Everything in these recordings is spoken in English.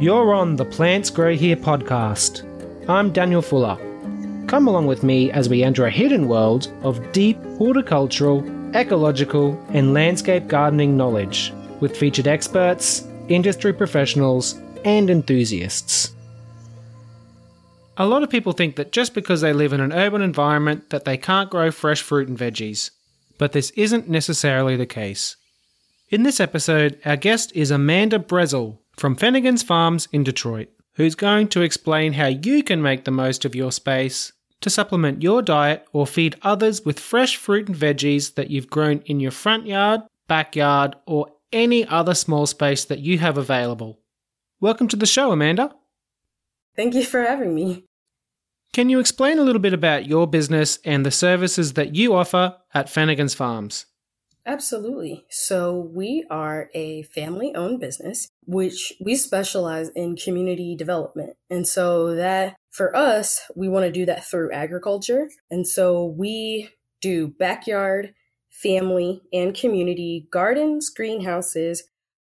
You're on the Plants Grow Here podcast. I'm Daniel Fuller. Come along with me as we enter a hidden world of deep horticultural, ecological, and landscape gardening knowledge with featured experts, industry professionals, and enthusiasts. A lot of people think that just because they live in an urban environment that they can't grow fresh fruit and veggies, but this isn't necessarily the case. In this episode, our guest is Amanda Brezzell from Fennigan's Farms in Detroit, who's going to explain how you can make the most of your space to supplement your diet or feed others with fresh fruit and veggies that you've grown in your front yard, backyard, or any other small space that you have available. Welcome to the show, Amanda. Thank you for having me. Can you explain a little bit about your business and the services that you offer at Fennigan's Farms? Absolutely. So, we are a family owned business, which we specialize in community development. And so, that for us, we want to do that through agriculture. And so, we do backyard, family, and community gardens, greenhouses,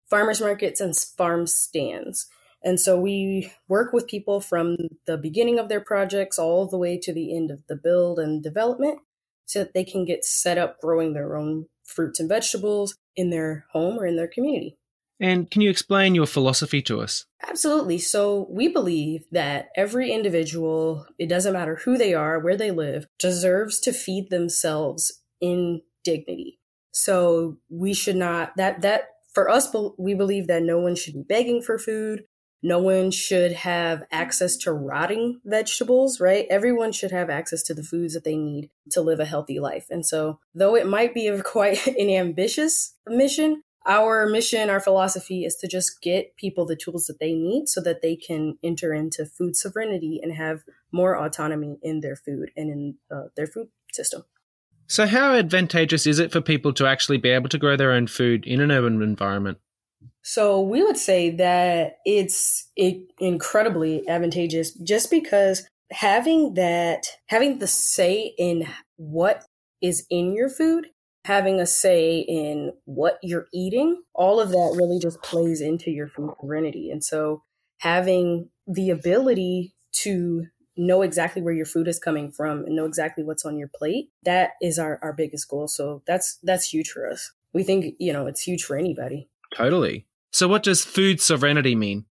farmers markets, and farm stands. And so we work with people from the beginning of their projects all the way to the end of the build and development so that they can get set up growing their own fruits and vegetables in their home or in their community. And can you explain your philosophy to us? Absolutely. So, we believe that every individual, it doesn't matter who they are, where they live, deserves to feed themselves in dignity. So, we should not, that, that, for us, we believe that no one should be begging for food. No one should have access to rotting vegetables, right? Everyone should have access to the foods that they need to live a healthy life. And so, though it might be a quite an ambitious mission, our mission, our philosophy is to just get people the tools that they need so that they can enter into food sovereignty and have more autonomy in their food and in uh, their food system. So, how advantageous is it for people to actually be able to grow their own food in an urban environment? So we would say that it's incredibly advantageous just because having that, having the say in what is in your food, having a say in what you're eating, all of that really just plays into your food sovereignty. And so having the ability to know exactly where your food is coming from and know exactly what's on your plate, that is our, our biggest goal. So that's that's huge for us. We think, you know, it's huge for anybody. Totally. So, what does food sovereignty mean?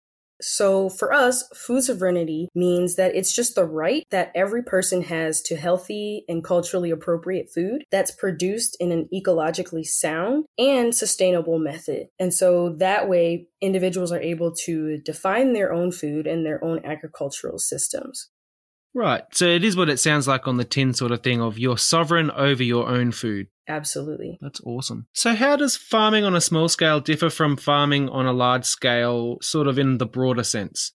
So, for us, food sovereignty means that it's just the right that every person has to healthy and culturally appropriate food that's produced in an ecologically sound and sustainable method. And so that way, individuals are able to define their own food and their own agricultural systems. Right. So it is what it sounds like on the tin sort of thing of you're sovereign over your own food. Absolutely. That's awesome. So how does farming on a small scale differ from farming on a large scale sort of in the broader sense?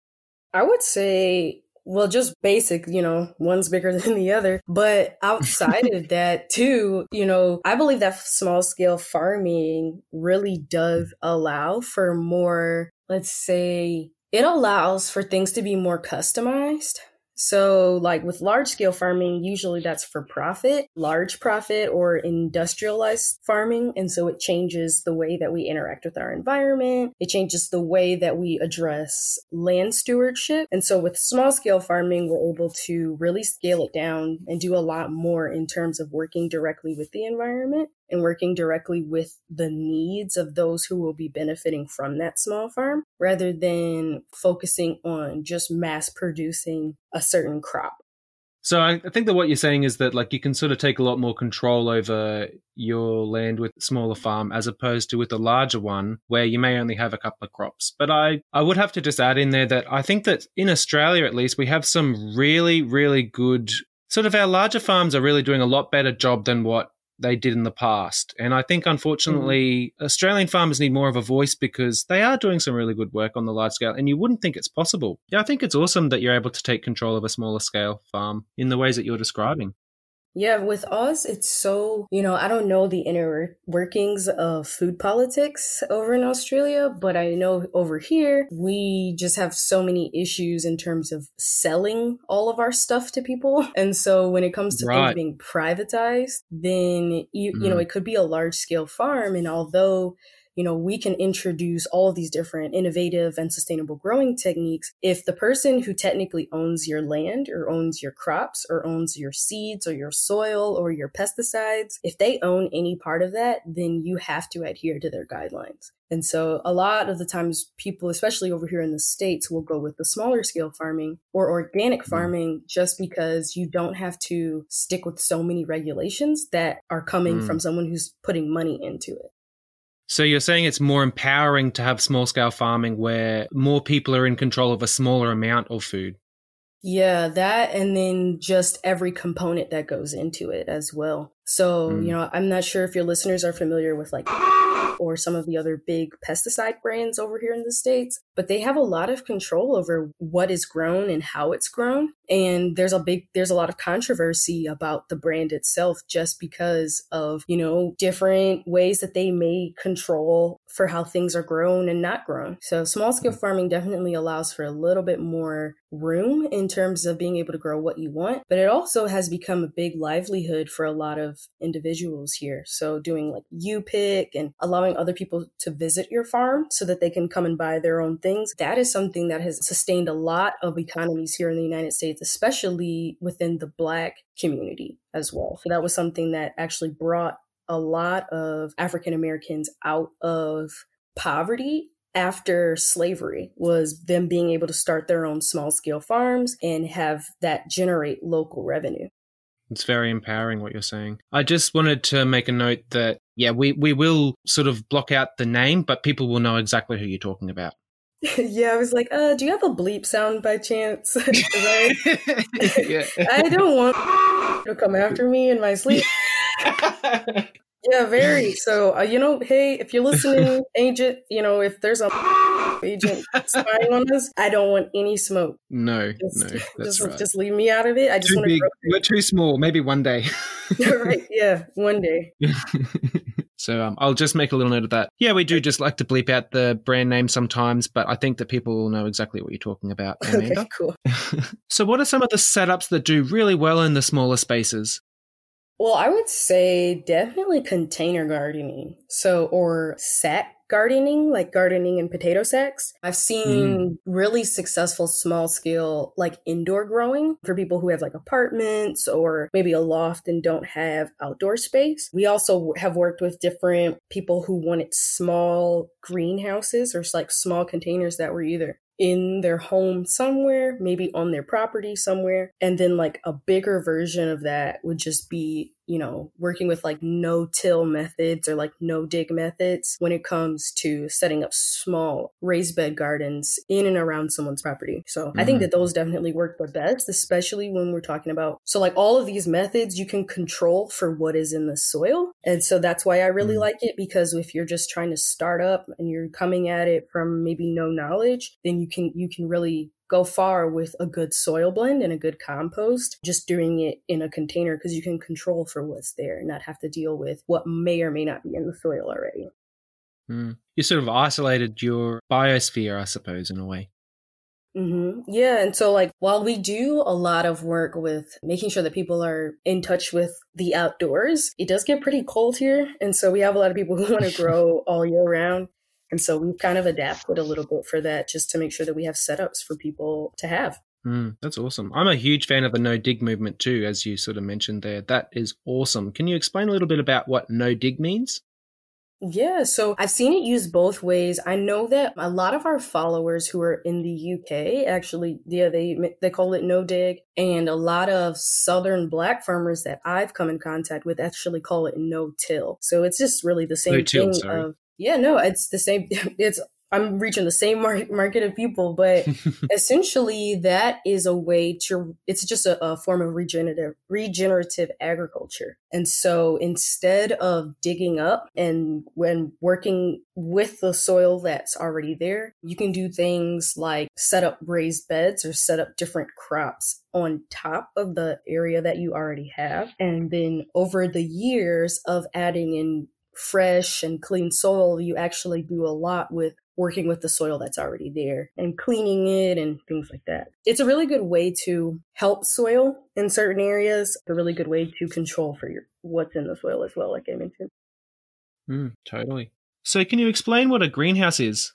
I would say well, just basic, you know, one's bigger than the other. But outside of that, too, you know, I believe that small scale farming really does allow for more, let's say, it allows for things to be more customized. So, like with large scale farming, usually that's for profit, large profit, or industrialized farming. And so it changes the way that we interact with our environment. It changes the way that we address land stewardship. And so with small scale farming, we're able to really scale it down and do a lot more in terms of working directly with the environment and working directly with the needs of those who will be benefiting from that small farm rather than focusing on just mass producing a certain crop. So I think that what you're saying is that like you can sort of take a lot more control over your land with smaller farm as opposed to with a larger one where you may only have a couple of crops. But I I would have to just add in there that I think that in Australia at least we have some really really good sort of our larger farms are really doing a lot better job than what they did in the past. And I think, unfortunately, mm. Australian farmers need more of a voice because they are doing some really good work on the large scale, and you wouldn't think it's possible. Yeah, I think it's awesome that you're able to take control of a smaller scale farm in the ways that you're describing. Yeah, with us, it's so, you know, I don't know the inner workings of food politics over in Australia, but I know over here, we just have so many issues in terms of selling all of our stuff to people. And so when it comes to right. things being privatized, then you, mm. you know, mm-hmm. it could be a large scale farm. And although you know, we can introduce all of these different innovative and sustainable growing techniques if the person who technically owns your land or owns your crops or owns your seeds or your soil or your pesticides, if they own any part of that, then you have to adhere to their guidelines. And so a lot of the times people, especially over here in the States, will go with the smaller scale farming or organic mm-hmm. farming just because you don't have to stick with so many regulations that are coming mm. from someone who's putting money into it. So you're saying it's more empowering to have small scale farming where more people are in control of a smaller amount of food? Yeah, that and then just every component that goes into it as well. So, mm. you know, I'm not sure if your listeners are familiar with like or some of the other big pesticide brands over here in the States, but they have a lot of control over what is grown and how it's grown. And there's a big, there's a lot of controversy about the brand itself just because of, you know, different ways that they may control for how things are grown and not grown. So small scale mm. farming definitely allows for a little bit more room in terms of being able to grow what you want, but it also has become a big livelihood for a lot of individuals here. So doing like you pick and allowing other people to visit your farm so that they can come and buy their own things. That is something that has sustained a lot of economies here in the United States, especially within the black community as well. So that was something that actually brought a lot of African Americans out of poverty after slavery was them being able to start their own small scale farms and have that generate local revenue. It's very empowering what you're saying. I just wanted to make a note that, yeah, we, we will sort of block out the name, but people will know exactly who you're talking about. yeah, I was like, uh, do you have a bleep sound by chance? I, I don't want to come after me in my sleep. Yeah, very. So, uh, you know, hey, if you're listening, agent, you know, if there's a agent spying on us, I don't want any smoke. No, just, no, that's just, right. just leave me out of it. I just want to. We're too small. Maybe one day. right. Yeah, one day. So um, I'll just make a little note of that. Yeah, we do just like to bleep out the brand name sometimes, but I think that people will know exactly what you're talking about. Amanda. Okay, cool. so, what are some of the setups that do really well in the smaller spaces? Well, I would say definitely container gardening. So, or sack gardening, like gardening and potato sacks. I've seen mm. really successful small scale, like indoor growing for people who have like apartments or maybe a loft and don't have outdoor space. We also have worked with different people who wanted small greenhouses or like small containers that were either in their home somewhere, maybe on their property somewhere. And then, like, a bigger version of that would just be you know, working with like no till methods or like no dig methods when it comes to setting up small raised bed gardens in and around someone's property. So mm-hmm. I think mm-hmm. that those definitely work the best, especially when we're talking about. So, like all of these methods, you can control for what is in the soil. And so that's why I really mm-hmm. like it because if you're just trying to start up and you're coming at it from maybe no knowledge, then you can, you can really go far with a good soil blend and a good compost, just doing it in a container because you can control for what's there and not have to deal with what may or may not be in the soil already. Mm. You sort of isolated your biosphere, I suppose, in a way. Mm-hmm. Yeah. And so, like, while we do a lot of work with making sure that people are in touch with the outdoors, it does get pretty cold here. And so, we have a lot of people who want to grow all year round. And so we've kind of adapted a little bit for that just to make sure that we have setups for people to have. Mm, that's awesome. I'm a huge fan of the no dig movement too, as you sort of mentioned there. That is awesome. Can you explain a little bit about what no dig means? Yeah, so I've seen it used both ways. I know that a lot of our followers who are in the UK actually, yeah, they they call it no dig, and a lot of southern black farmers that I've come in contact with actually call it no till. So it's just really the same no thing sorry. of yeah, no, it's the same. It's I'm reaching the same mar- market of people, but essentially that is a way to. It's just a, a form of regenerative regenerative agriculture, and so instead of digging up and when working with the soil that's already there, you can do things like set up raised beds or set up different crops on top of the area that you already have. And then over the years of adding in fresh and clean soil, you actually do a lot with working with the soil that's already there and cleaning it and things like that. It's a really good way to help soil in certain areas, a really good way to control for your what's in the soil as well, like I mentioned. Mm, totally. So, can you explain what a greenhouse is?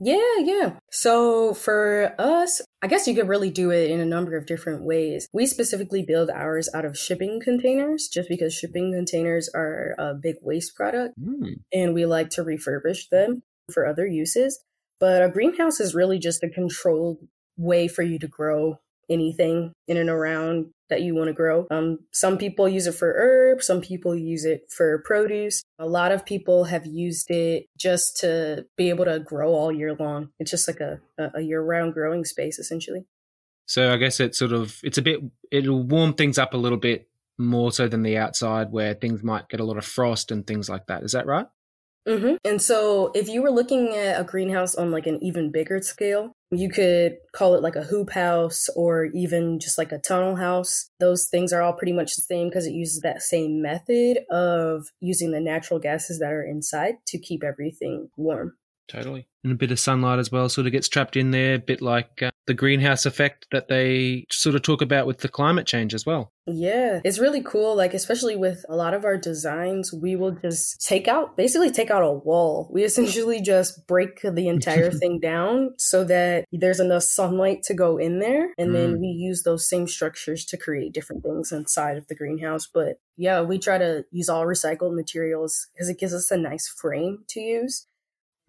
Yeah, yeah. So for us, I guess you could really do it in a number of different ways. We specifically build ours out of shipping containers just because shipping containers are a big waste product mm. and we like to refurbish them for other uses. But a greenhouse is really just a controlled way for you to grow anything in and around that you want to grow. Um, some people use it for herbs, some people use it for produce. A lot of people have used it just to be able to grow all year long. It's just like a, a year round growing space, essentially. So I guess it's sort of it's a bit it'll warm things up a little bit more so than the outside where things might get a lot of frost and things like that. Is that right? Mm-hmm. And so, if you were looking at a greenhouse on like an even bigger scale, you could call it like a hoop house or even just like a tunnel house. Those things are all pretty much the same because it uses that same method of using the natural gases that are inside to keep everything warm. Totally. And a bit of sunlight as well sort of gets trapped in there, a bit like uh, the greenhouse effect that they sort of talk about with the climate change as well. Yeah, it's really cool. Like, especially with a lot of our designs, we will just take out, basically take out a wall. We essentially just break the entire thing down so that there's enough sunlight to go in there. And mm. then we use those same structures to create different things inside of the greenhouse. But yeah, we try to use all recycled materials because it gives us a nice frame to use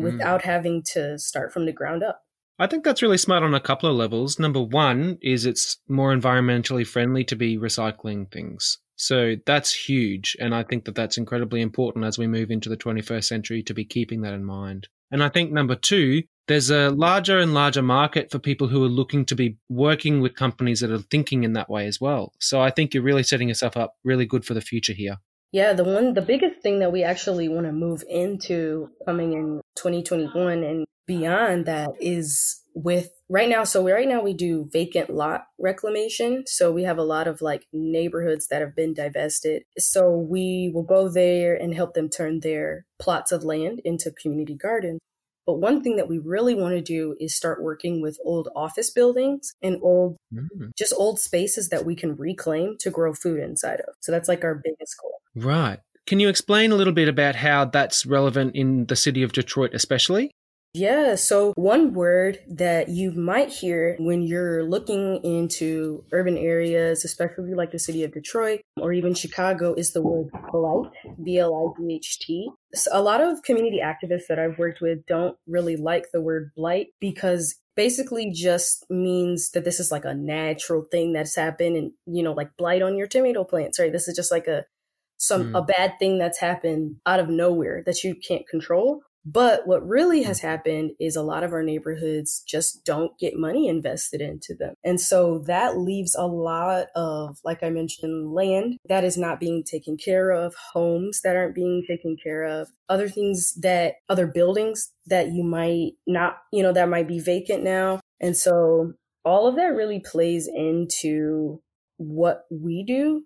mm. without having to start from the ground up. I think that's really smart on a couple of levels. Number one is it's more environmentally friendly to be recycling things. So that's huge. And I think that that's incredibly important as we move into the 21st century to be keeping that in mind. And I think number two, there's a larger and larger market for people who are looking to be working with companies that are thinking in that way as well. So I think you're really setting yourself up really good for the future here. Yeah, the one, the biggest thing that we actually want to move into coming in 2021 and beyond that is with right now. So right now we do vacant lot reclamation. So we have a lot of like neighborhoods that have been divested. So we will go there and help them turn their plots of land into community gardens. But one thing that we really want to do is start working with old office buildings and old, mm-hmm. just old spaces that we can reclaim to grow food inside of. So that's like our biggest goal. Right. Can you explain a little bit about how that's relevant in the city of Detroit, especially? Yeah, so one word that you might hear when you're looking into urban areas, especially like the city of Detroit or even Chicago, is the word blight, B L I G H T. So a lot of community activists that I've worked with don't really like the word blight because basically just means that this is like a natural thing that's happened and you know like blight on your tomato plants right this is just like a some mm. a bad thing that's happened out of nowhere that you can't control but what really has happened is a lot of our neighborhoods just don't get money invested into them. And so that leaves a lot of, like I mentioned, land that is not being taken care of, homes that aren't being taken care of, other things that, other buildings that you might not, you know, that might be vacant now. And so all of that really plays into what we do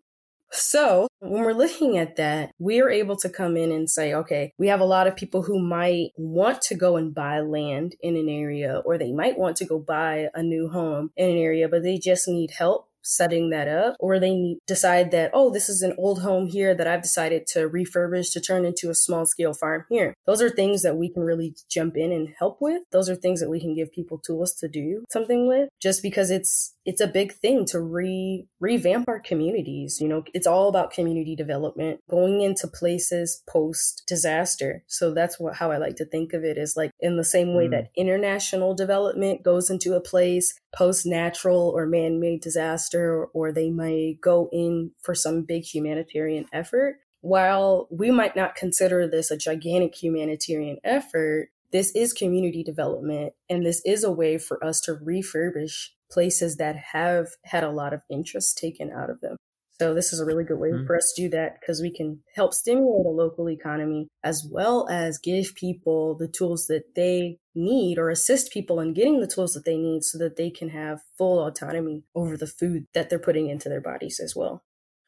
so when we're looking at that, we are able to come in and say, okay, we have a lot of people who might want to go and buy land in an area, or they might want to go buy a new home in an area, but they just need help setting that up, or they decide that, oh, this is an old home here that I've decided to refurbish to turn into a small scale farm here. Those are things that we can really jump in and help with. Those are things that we can give people tools to do something with just because it's it's a big thing to re revamp our communities. You know, it's all about community development, going into places post disaster. So that's what how I like to think of it is like in the same way mm. that international development goes into a place post natural or man made disaster, or they might go in for some big humanitarian effort. While we might not consider this a gigantic humanitarian effort, this is community development and this is a way for us to refurbish places that have had a lot of interest taken out of them. So this is a really good way mm-hmm. for us to do that because we can help stimulate a local economy as well as give people the tools that they need or assist people in getting the tools that they need so that they can have full autonomy over the food that they're putting into their bodies as well.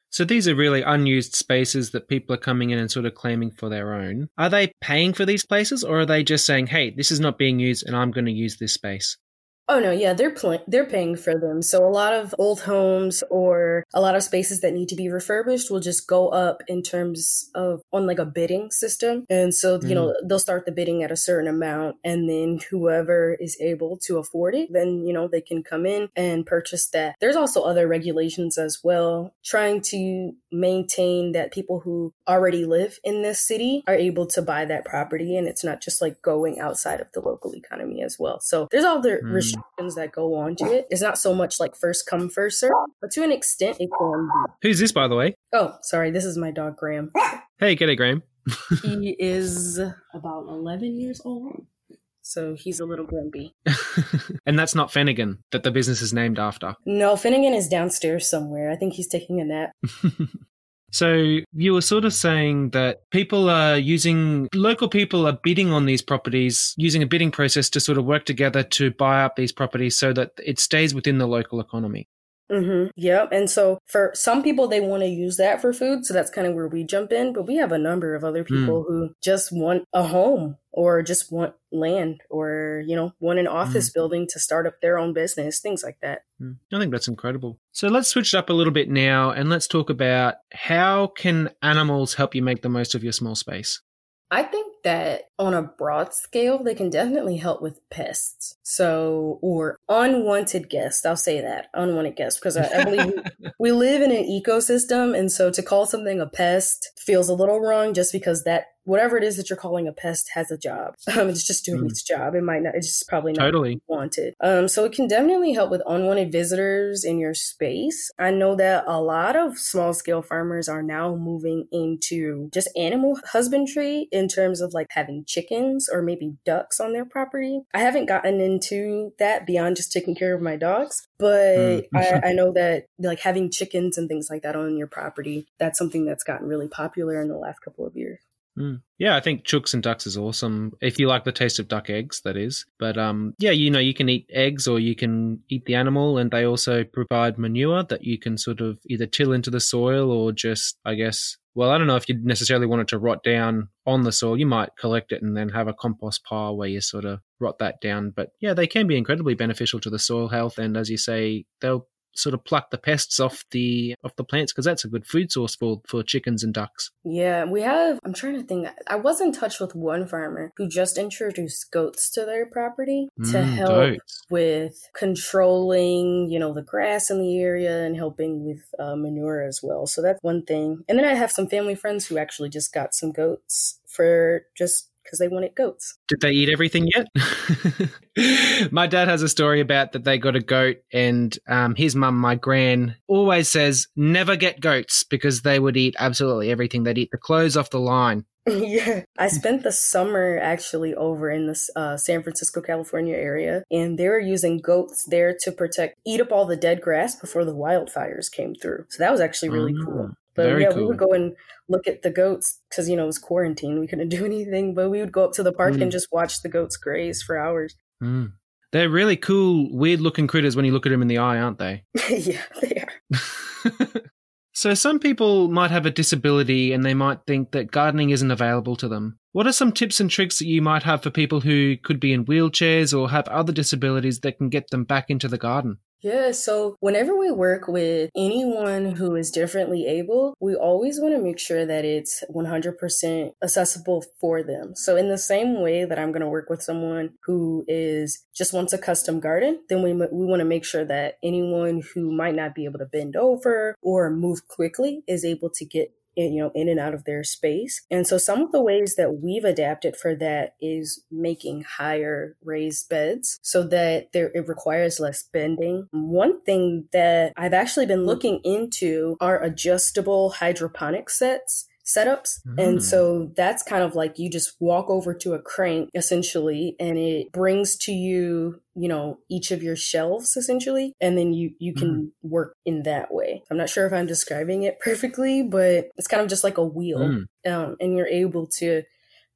So these are really unused spaces that people are coming in and sort of claiming for their own. Are they paying for these places or are they just saying, hey, this is not being used and I'm going to use this space? Oh no, yeah, they're pl- they're paying for them. So a lot of old homes or a lot of spaces that need to be refurbished will just go up in terms of on like a bidding system. And so, you know, they'll start the bidding at a certain amount and then whoever is able to afford it, then, you know, they can come in and purchase that. There's also other regulations as well, trying to maintain that people who already live in this city are able to buy that property and it's not just like going outside of the local economy as well. So there's all the Mm. restrictions that go on to it. It's not so much like first come, first serve, but to an extent it can be. Who's this, by the way? Oh, sorry, this is my dog Graham. Hey, g'day, Graham. He is about 11 years old. So he's a little grumpy. and that's not Fennigan that the business is named after. No, Fennigan is downstairs somewhere. I think he's taking a nap. So you were sort of saying that people are using local people are bidding on these properties using a bidding process to sort of work together to buy up these properties so that it stays within the local economy. Mm-hmm. Yep. And so for some people, they want to use that for food. So that's kind of where we jump in. But we have a number of other people who just want a home or just want land or, you know, want an office building to start up their own business, things like that. Mm. I think that's incredible. So let's switch it up a little bit now and let's talk about how can animals help you make the most of your small space? I think that on a broad scale, they can definitely help with pests. So, or unwanted guests. I'll say that unwanted guests because I, I believe we, we live in an ecosystem. And so to call something a pest feels a little wrong just because that whatever it is that you're calling a pest has a job. Um, it's just doing Mm. its job. It might not, it's just probably not Totally. wanted. Um, so it can definitely help with unwanted visitors in your space. I know that a lot of small scale farmers are now moving into just animal husbandry in terms of like having chickens or maybe ducks on their property. I haven't gotten into that beyond just taking care of my dogs, but Mm. I, I know that like having chickens and things like that on your property, that's something that's gotten really popular in the last couple of years. Mm. Yeah, I think chooks and ducks is awesome. If you like the taste of duck eggs, that is. But um, yeah, you know, you can eat eggs or you can eat the animal, and they also provide manure that you can sort of either till into the soil or just, I guess. Well, I don't know if you necessarily want it to rot down on the soil. You might collect it and then have a compost pile where you sort of rot that down. But yeah, they can be incredibly beneficial to the soil health, and as you say, they'll sort of pluck the pests off the off the plants because that's a good food source for for chickens and ducks. Yeah, we have. I'm trying to think. I was in touch with one farmer who just introduced goats to their property to Mm, help goats. with controlling, you know, the grass in the area and helping with uh, manure as well. So that's one thing. And then I have some family friends who actually just got some goats for just because they wanted goats. Did they eat everything yet? my dad has a story about that they got a goat, and um, his mum, my gran, always says never get goats because they would eat absolutely everything. They'd eat the clothes off the line. yeah, I spent the summer actually over in the uh, San Francisco, California area, and they were using goats there to protect, eat up all the dead grass before the wildfires came through. So that was actually really Mm, cool. But very yeah, we would go and look at the goats because you know it was quarantine. We couldn't do anything, but we would go up to the park Mm. and just watch the goats graze for hours. Mm. They're really cool, weird looking critters when you look at them in the eye, aren't they? yeah, they are. so, some people might have a disability and they might think that gardening isn't available to them. What are some tips and tricks that you might have for people who could be in wheelchairs or have other disabilities that can get them back into the garden? Yeah, so whenever we work with anyone who is differently able, we always want to make sure that it's 100% accessible for them. So, in the same way that I'm going to work with someone who is just wants a custom garden, then we, we want to make sure that anyone who might not be able to bend over or move quickly is able to get you know in and out of their space. And so some of the ways that we've adapted for that is making higher raised beds so that there it requires less bending. One thing that i've actually been looking into are adjustable hydroponic sets setups. Mm. And so that's kind of like you just walk over to a crank essentially and it brings to you, you know, each of your shelves essentially and then you you can work in that way. I'm not sure if I'm describing it perfectly, but it's kind of just like a wheel. Mm. Um, and you're able to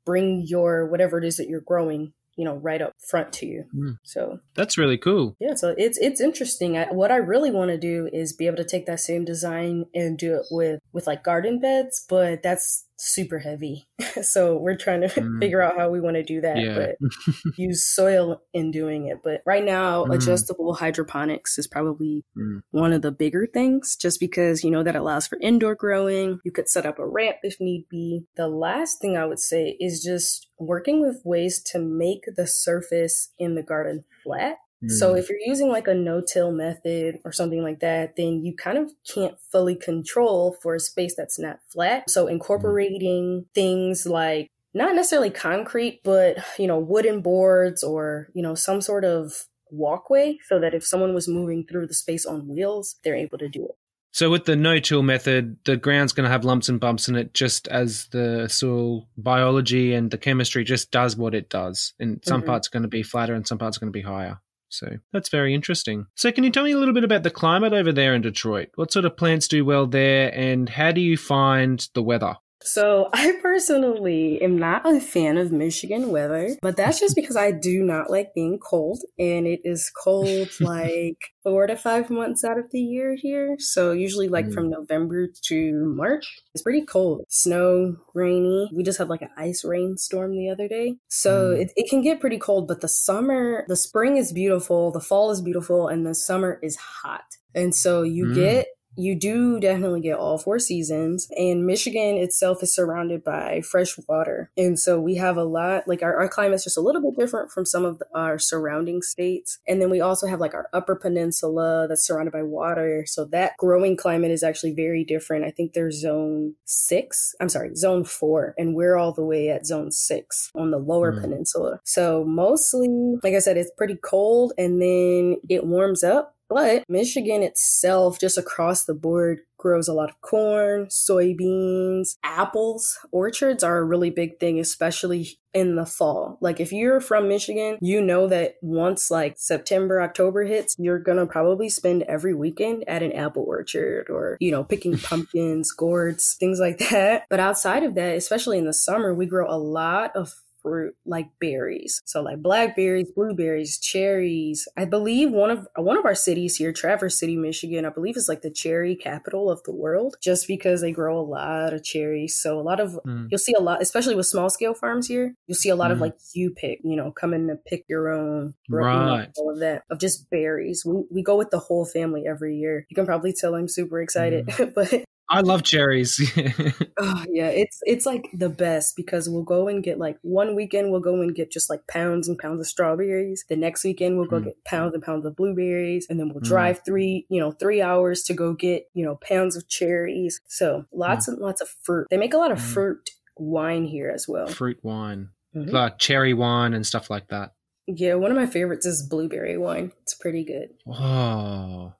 bring your whatever it is that you're growing you know right up front to you Mm. so That's really cool. yeah so it's it's interesting I, what i really want to do is be able to take that same design and do it with with like garden beds but that's super heavy. so we're trying to mm. figure out how we want to do that, yeah. but use soil in doing it. But right now, mm. adjustable hydroponics is probably mm. one of the bigger things just because, you know, that allows for indoor growing. You could set up a ramp if need be. The last thing I would say is just working with ways to make the surface in the garden flat so mm. if you're using like a no-till method or something like that, then you kind of can't fully control for a space that's not flat. So mm. incorporating things like not necessarily concrete, but you know, wooden boards or, you know, some sort of walkway so that if someone was moving through the space on wheels, they're able to do it. So with the no-till method, the ground's going to have lumps and bumps in it, just as the soil biology and the chemistry just does what it does. And some mm-hmm. parts are going to be flatter, and some parts are going to be higher. So that's very interesting. So, can you tell me a little bit about the climate over there in Detroit? What sort of plants do well there, and how do you find the weather? So, I personally am not a fan of Michigan weather, but that's just because I do not like being cold. And it is cold like four to five months out of the year here. So, usually like mm. from November to March, it's pretty cold. Snow, rainy. We just had like an ice rainstorm the other day. So, mm. it, it can get pretty cold, but the summer, the spring is beautiful, the fall is beautiful, and the summer is hot. And so, you mm. get you do definitely get all four seasons and michigan itself is surrounded by fresh water. And so we have a lot like our, our climate's just a little bit different from some of the, our surrounding states. And then we also have like our upper peninsula that's surrounded by water. So that growing climate is actually very different. I think there's zone six i'm sorry zone four and we're all the way at zone six on the lower mm. peninsula. So mostly like i said it's pretty cold and then it warms up but Michigan itself, just across the board, grows a lot of corn, soybeans, apples. Orchards are a really big thing, especially in the fall. Like if you're from Michigan, you know that once like September, October hits, you're gonna probably spend every weekend at an apple orchard or, you know, picking pumpkins, gourds, things like that. But outside of that, especially in the summer, we grow a lot of fruit like berries. So like blackberries, blueberries, cherries. I believe one of one of our cities here, Traverse City, Michigan, I believe is like the cherry capital of the world just because they grow a lot of cherries. So a lot of mm. you'll see a lot especially with small scale farms here, you'll see a lot mm. of like you pick, you know, coming to pick your own right. all of that of just berries. We we go with the whole family every year. You can probably tell I'm super excited, mm. but I love cherries. oh yeah, it's it's like the best because we'll go and get like one weekend we'll go and get just like pounds and pounds of strawberries. The next weekend we'll go mm. get pounds and pounds of blueberries, and then we'll hmm. drive mm. three you know three hours to go get you know pounds of cherries. So lots mm. and lots of fruit. They make a lot of hmm. fruit wine here as well. Fruit wine, mm-hmm. like cherry wine and stuff like that. Yeah, one of my favorites is blueberry wine. It's pretty good. Oh.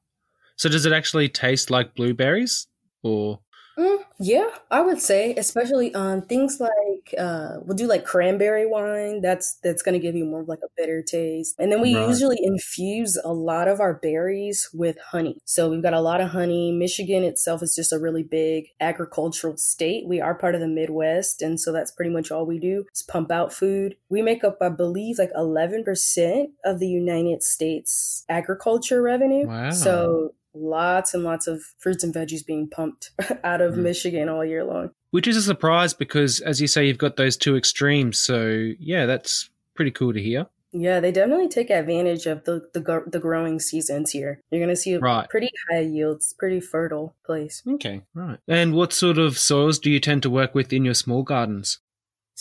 So does it actually taste like blueberries? Or mm, yeah i would say especially on things like uh we'll do like cranberry wine that's that's going to give you more of like a bitter taste. And then we right. usually infuse a lot of our berries with honey. So we've got a lot of honey. Michigan itself is just a really big agricultural state. We are part of the midwest and so that's pretty much all we do is pump out food. We make up i believe like 11% of the united states agriculture revenue. Wow. so lots and lots of fruits and veggies being pumped out of mm. Michigan all year long. Which is a surprise because, as you say, you've got those two extremes. So, yeah, that's pretty cool to hear. Yeah, they definitely take advantage of the the, the growing seasons here. You're going to see right. pretty high yields, pretty fertile place. Okay, right. And what sort of soils do you tend to work with in your small gardens?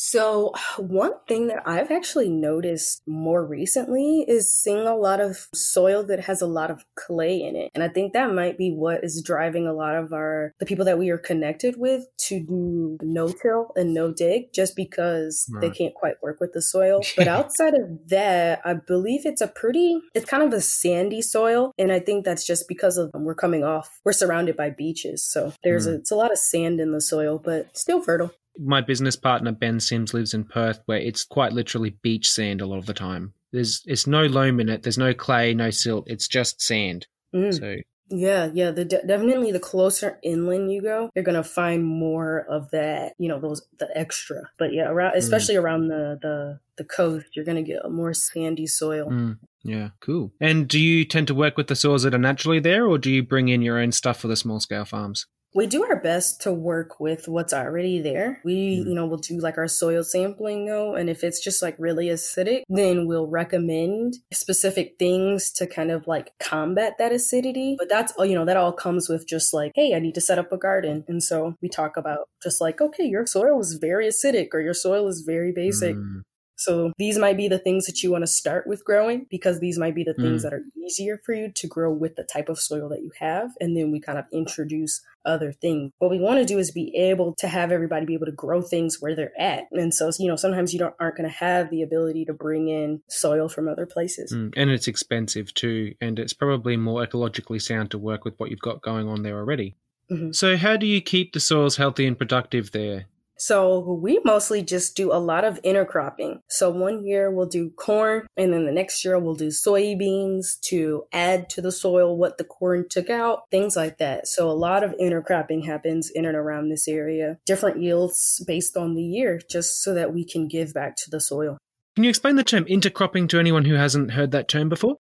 So, one thing that I've actually noticed more recently is seeing a lot of soil that has a lot of clay in it. And I think that might be what is driving a lot of our, the people that we are connected with to do no till and no dig just because right. they can't quite work with the soil. But outside of that, I believe it's a pretty, it's kind of a sandy soil. And I think that's just because of we're coming off, we're surrounded by beaches. So there's mm. a, it's a lot of sand in the soil, but still fertile my business partner Ben Sims lives in Perth, where it's quite literally beach sand a lot of the time. There's it's no loam in it. There's no clay, no silt. It's just sand. Mm. So yeah, yeah. The de- definitely the closer inland you go, you're gonna find more of that. You know, those the extra. But yeah, around mm. especially mm. around the the the coast, you're gonna get a more sandy soil. Mm. Yeah, cool. And do you tend to work with the soils that are naturally there, or do you bring in your own stuff for the small scale farms? We do our best to work with what's already there. We, Mm. you know, we'll do like our soil sampling though. And if it's just like really acidic, then we'll recommend specific things to kind of like combat that acidity. But that's, all you know, that all comes with just like, hey, I need to set up a garden. And so we talk about just like, okay, your soil is very acidic or your soil is very basic. Mm. So these might be the things that you want to start with growing because these might be the things Mm. that are easier for you to grow with the type of soil that you have. And then we kind of introduce other things. What we want to do is be able to have everybody be able to grow things where they're at. And so, you know, sometimes you don't aren't going to have the ability to bring in soil from other places. Mm. And it's expensive too, and it's probably more ecologically sound to work with what you've got going on there already. Mhm. So, how do you keep the soils healthy and productive there? So we mostly just do a lot of intercropping. So one year we'll do corn and then the next year we'll do soybeans to add to the soil what the corn took out, things like that. So a lot of intercropping happens in and around this area. Different yields based on the year just so that we can give back to the soil. Can you explain the term intercropping to anyone who hasn't heard that term before?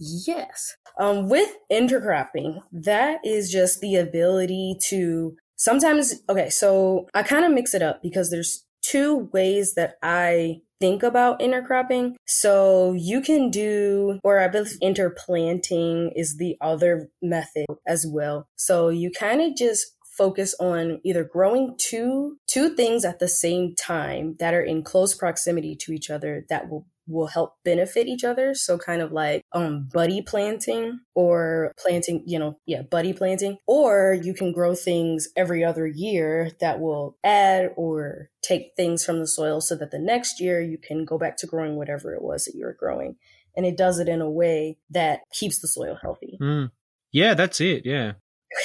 Yes. Um, with intercropping, that is just the ability to sometimes, okay, so I kind of mix it up because there's two ways that I think about intercropping. So you can do, or I believe interplanting is the other method as well. So you kind of just focus on either growing two two things at the same time that are in close proximity to each other that will will help benefit each other so kind of like um buddy planting or planting you know yeah buddy planting or you can grow things every other year that will add or take things from the soil so that the next year you can go back to growing whatever it was that you were growing and it does it in a way that keeps the soil healthy Mm. Yeah, that's it. Yeah.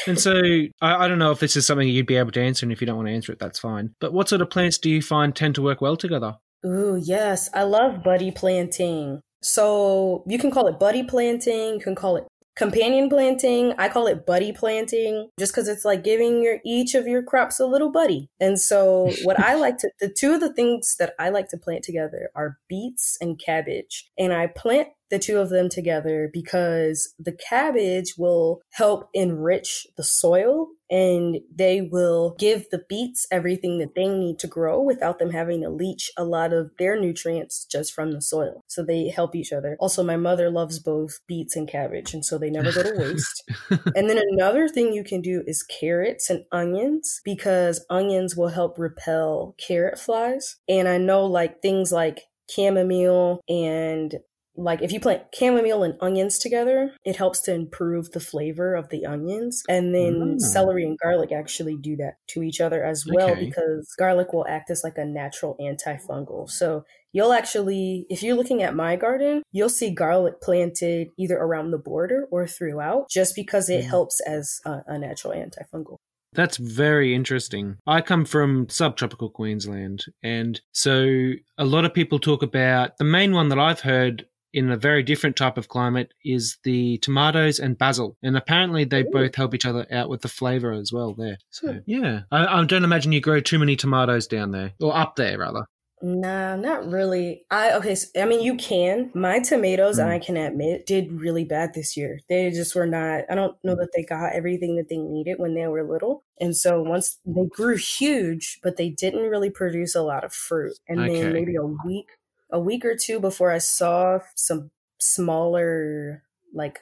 And so I, I don't know if this is something you'd be able to answer, and if you don't want to answer it, that's fine. But what sort of plants do you find tend to work well together? Ooh, yes. I love buddy planting. So you can call it buddy planting, you can call it companion planting. I call it buddy planting just because it's like giving your each of your crops a little buddy. And so what I like to the two of the things that I like to plant together are beets and cabbage. And I plant the two of them together because the cabbage will help enrich the soil and they will give the beets everything that they need to grow without them having to leach a lot of their nutrients just from the soil. So they help each other. Also, my mother loves both beets and cabbage, and so they never go to waste. and then another thing you can do is carrots and onions because onions will help repel carrot flies. And I know like things like chamomile and like if you plant chamomile and onions together, it helps to improve the flavor of the onions. And then Mm. celery and garlic actually do that to each other as well Okay. because garlic will act as like a natural antifungal. So you'll actually, if you're looking at my garden, you'll see garlic planted either around the border or throughout just because it Mm. helps as a, a natural antifungal. That's very interesting. I come from subtropical Queensland, and so a lot of people talk about the main one that I've heard in a very different type of climate is the tomatoes and basil, and apparently they Ooh. both help each other out with the flavor as well. There, so yeah, I, I don't imagine you grow too many tomatoes down there, or up there rather. Nah, not really. I okay. So, I mean, you can. My tomatoes, Mm. I can admit, did really bad this year. They just were not. I don't know that they got everything that they needed when they were little, and so once they grew huge, but they didn't really produce a lot of fruit. And Okay. then maybe a week, a week or two before I saw some smaller, like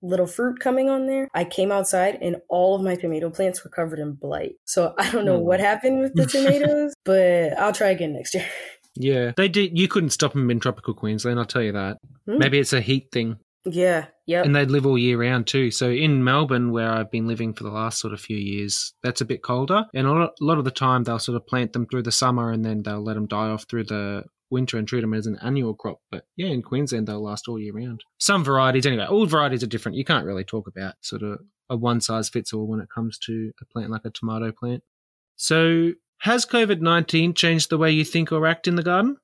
little fruit coming on there, I came outside and all of my tomato plants were covered in blight. So I don't know Hmm. what happened with the tomatoes, but I'll try again next year. Yeah, they did. You couldn't stop them in tropical Queensland. I'll tell you that. Hmm. Maybe it's a heat thing. Yeah, yeah. and they live all year round too. So in Melbourne, where I've been living for the last sort of few years, that's a bit colder, and a lot of the time they'll sort of plant them through the summer and then they'll let them die off through the winter and treat them as an annual crop. But yeah, in Queensland they'll last all year round. Some varieties, anyway, all varieties are different. You can't really talk about sort of a one size fits all when it comes to a plant like a tomato plant. So has COVID nineteen changed the way you think or act in the garden?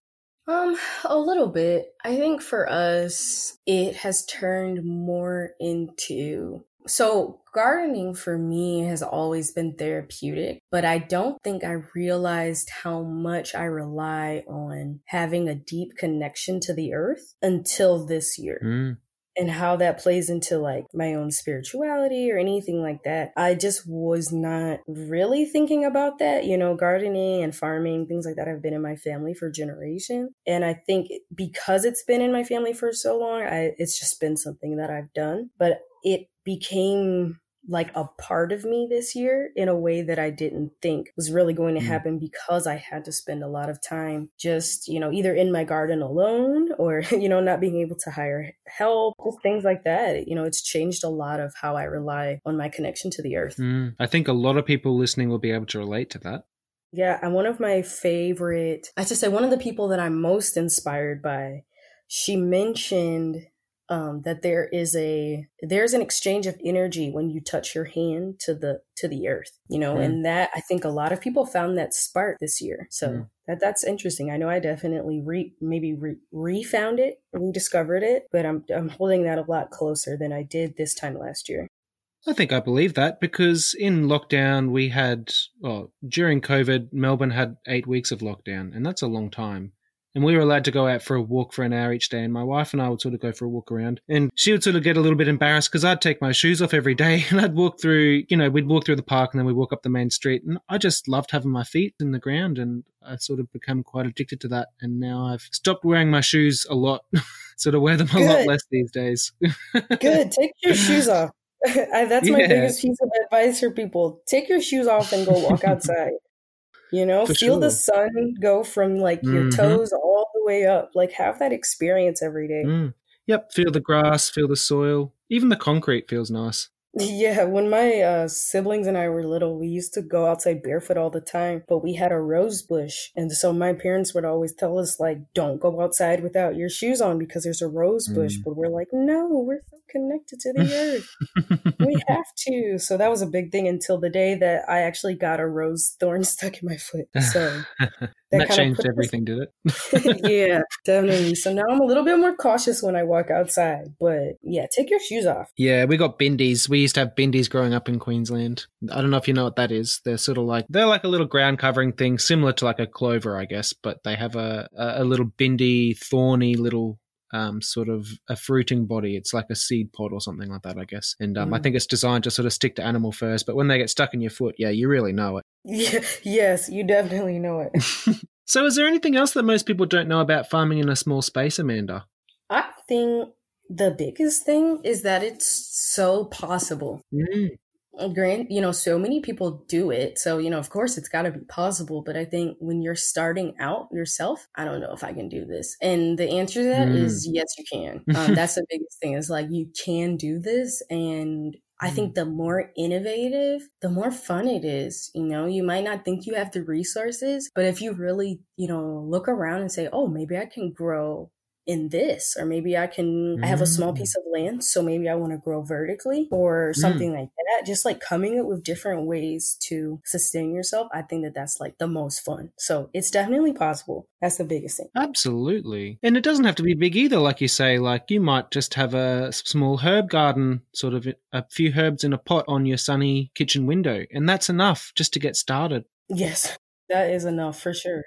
Um, a little bit. I think for us, it has turned more into so gardening for me has always been therapeutic, but I don't think I realized how much I rely on having a deep connection to the earth until this year. Mm. and how that plays into like my own spirituality or anything like that. I just was not really thinking about that. You know, gardening and farming, things like that have been in my family for generations. And I think because it's been in my family for so long, I, it's just been something that I've done. But it became like a part of me this year in a way that I didn't think was really going to mm. happen because I had to spend a lot of time just, you know, either in my garden alone or, you know, not being able to hire help, just things like that. You know, it's changed a lot of how I rely on my connection to the earth. Mm. I think a lot of people listening will be able to relate to that. Yeah, and one of my favorite, I should say, one of the people that I'm most inspired by, she mentioned um, that there is a there's an exchange of energy when you touch your hand to the to the earth you know mm. and that i think a lot of people found that spark this year so mm. that that's interesting i know i definitely re maybe re, refound it rediscovered it but i'm i'm holding that a lot closer than i did this time last year I think I believe that because in lockdown we had, well, during COVID, Melbourne had eight weeks of lockdown, and that's a long time and we were allowed to go out for a walk for an hour each day. And my wife and I would sort of go for a walk around, and she would sort of get a little bit embarrassed because I'd take my shoes off every day and I'd walk through, you know, we'd walk through the park and then we'd walk up the main street, and I just loved having my feet in the ground, and I sort of become quite addicted to that. And now I've stopped wearing my shoes a lot, sort of wear them a Good. lot less these days. Good, take your shoes off. That's my yeah. biggest piece of advice for people. Take your shoes off and go walk outside. You know, For feel sure. the sun go from like your mm-hmm. toes all the way up. Like have that experience every day. Mm. Yep, feel the grass, feel the soil. Even the concrete feels nice. Yeah, when my uh, siblings and I were little, we used to go outside barefoot all the time, but we had a rose bush. And so my parents would always tell us, like, don't go outside without your shoes on because there's a rose bush. Mm. But we're like, no, we're so connected to the earth. we have to. So that was a big thing until the day that I actually got a rose thorn stuck in my foot. So that, that changed everything, did it? yeah, definitely. So now I'm a little bit more cautious when I walk outside. But yeah, take your shoes off. Yeah, we got bindies. We used to have bindies growing up in Queensland. I don't know if you know what that is. They're sort of like they're like a little ground covering thing, similar to like a clover, I guess, but they have a a little bindi, thorny little um, sort of a fruiting body. It's like a seed pod or something like that, I guess. And um, mm. I think it's designed to sort of stick to animal first. But when they get stuck in your foot, yeah, you really know it. Yeah, yes, you definitely know it. so, is there anything else that most people don't know about farming in a small space, Amanda? I think the biggest thing is that it's so possible. Mm grant you know so many people do it so you know of course it's got to be possible but i think when you're starting out yourself i don't know if i can do this and the answer to that mm. is yes you can um, that's the biggest thing is like you can do this and I think mm. the more innovative, the more fun it is. You know, you might not think you have the resources, but if you really, you know, look around and say, oh, maybe I can grow in this or maybe i can mm. i have a small mm. piece of land so maybe i want to grow vertically or something mm. like that. Just like coming up with different ways to sustain yourself i think that that's like the most fun. So it's definitely possible. That's the biggest thing. Absolutely. And it doesn't have to be big either like you say like you might just have a small herb garden sort of a few herbs in a pot on your sunny kitchen window and that's enough just to get started. Yes. That is enough for sure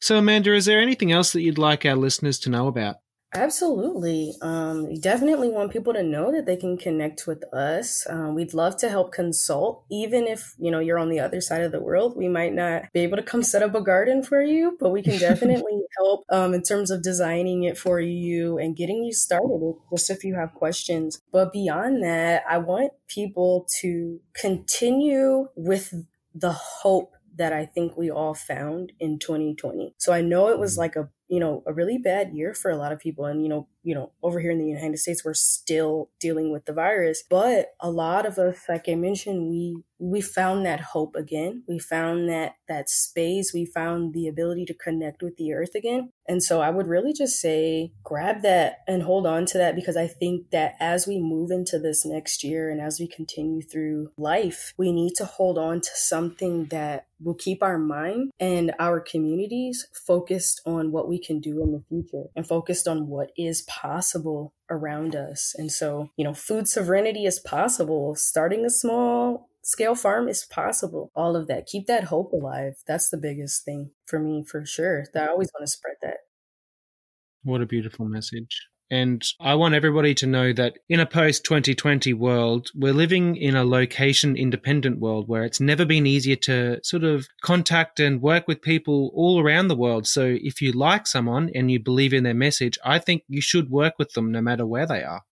so, Amanda, is there anything else that you'd like our listeners to know about? Absolutely. Um, we definitely want people to know that they can connect with us. Um, we'd love to help consult, even if you know you're on the other side of the world. We might not be able to come set up a garden for you, but we can definitely help um, in terms of designing it for you and getting you started. Just if you have questions. But beyond that, I want people to continue with the hope that I think we all found in 2020. So I know it was mm-hmm. like a you know, a really bad year for a lot of people. And, you know, you know, over here in the United States, we're still dealing with the virus. But a lot of us, like I mentioned, we we found that hope again. We found that that space. We found the ability to connect with the earth again. And so I would really just say grab that and hold on to that because I think that as we move into this next year and as we continue through life, we need to hold on to something that will keep our mind and our communities focused on what we can do in the future and focused on what is possible around us. And so, you know, food sovereignty is possible. Starting a small scale farm is possible. All of that. Keep that hope alive. That's the biggest thing for me, for sure. That I always want to spread that. What a beautiful message. And I want everybody to know that in a post 2020 world, we're living in a location independent world where it's never been easier to sort of contact and work with people all around the world. So if you like someone and you believe in their message, I think you should work with them no matter where they are.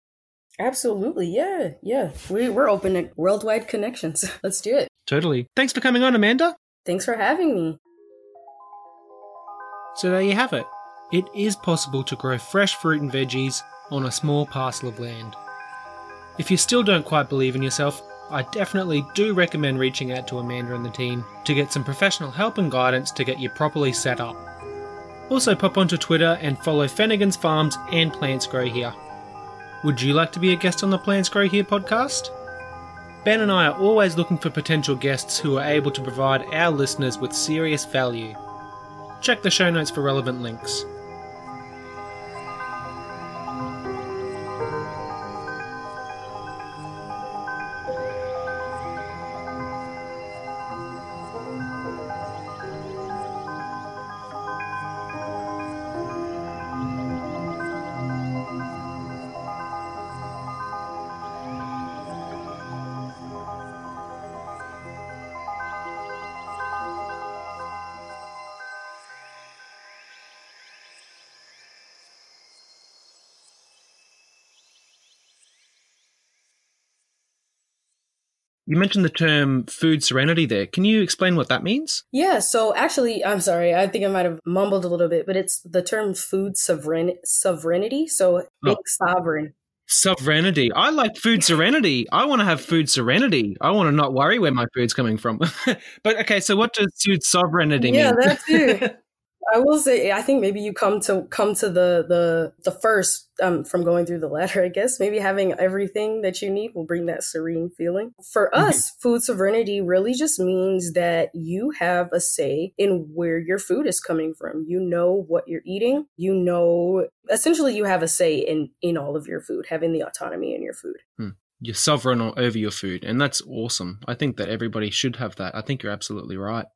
Absolutely. Yeah. Yeah. We, we're open to worldwide connections. Let's do it. Totally. Thanks for coming on, Amanda. Thanks for having me. So there you have it. It is possible to grow fresh fruit and veggies on a small parcel of land. If you still don't quite believe in yourself, I definitely do recommend reaching out to Amanda and the team to get some professional help and guidance to get you properly set up. Also, pop onto Twitter and follow Fennigan's Farms and Plants Grow Here. Would you like to be a guest on the Plants Grow Here podcast? Ben and I are always looking for potential guests who are able to provide our listeners with serious value. Check the show notes for relevant links. You mentioned the term food serenity there. Can you explain what that means? Yeah, so actually, I'm sorry, I think I might have mumbled a little bit, but it's the term food oh. sovereign- sovereignty. So being oh. sovereign. Sovereignty. I like food serenity. I want to have food serenity. I want to not worry where my food's coming from. but okay, so what does food sovereignty yeah, mean? Yeah, that too. I will say, I think maybe you come to come to the the the first um, from going through the ladder. I guess maybe having everything that you need will bring that serene feeling. For mm-hmm. us, food sovereignty really just means that you have a say in where your food is coming from. You know what you're eating. You know, essentially, you have a say in in all of your food, having the autonomy in your food. Hmm you're sovereign over your food and that's awesome i think that everybody should have that i think you're absolutely right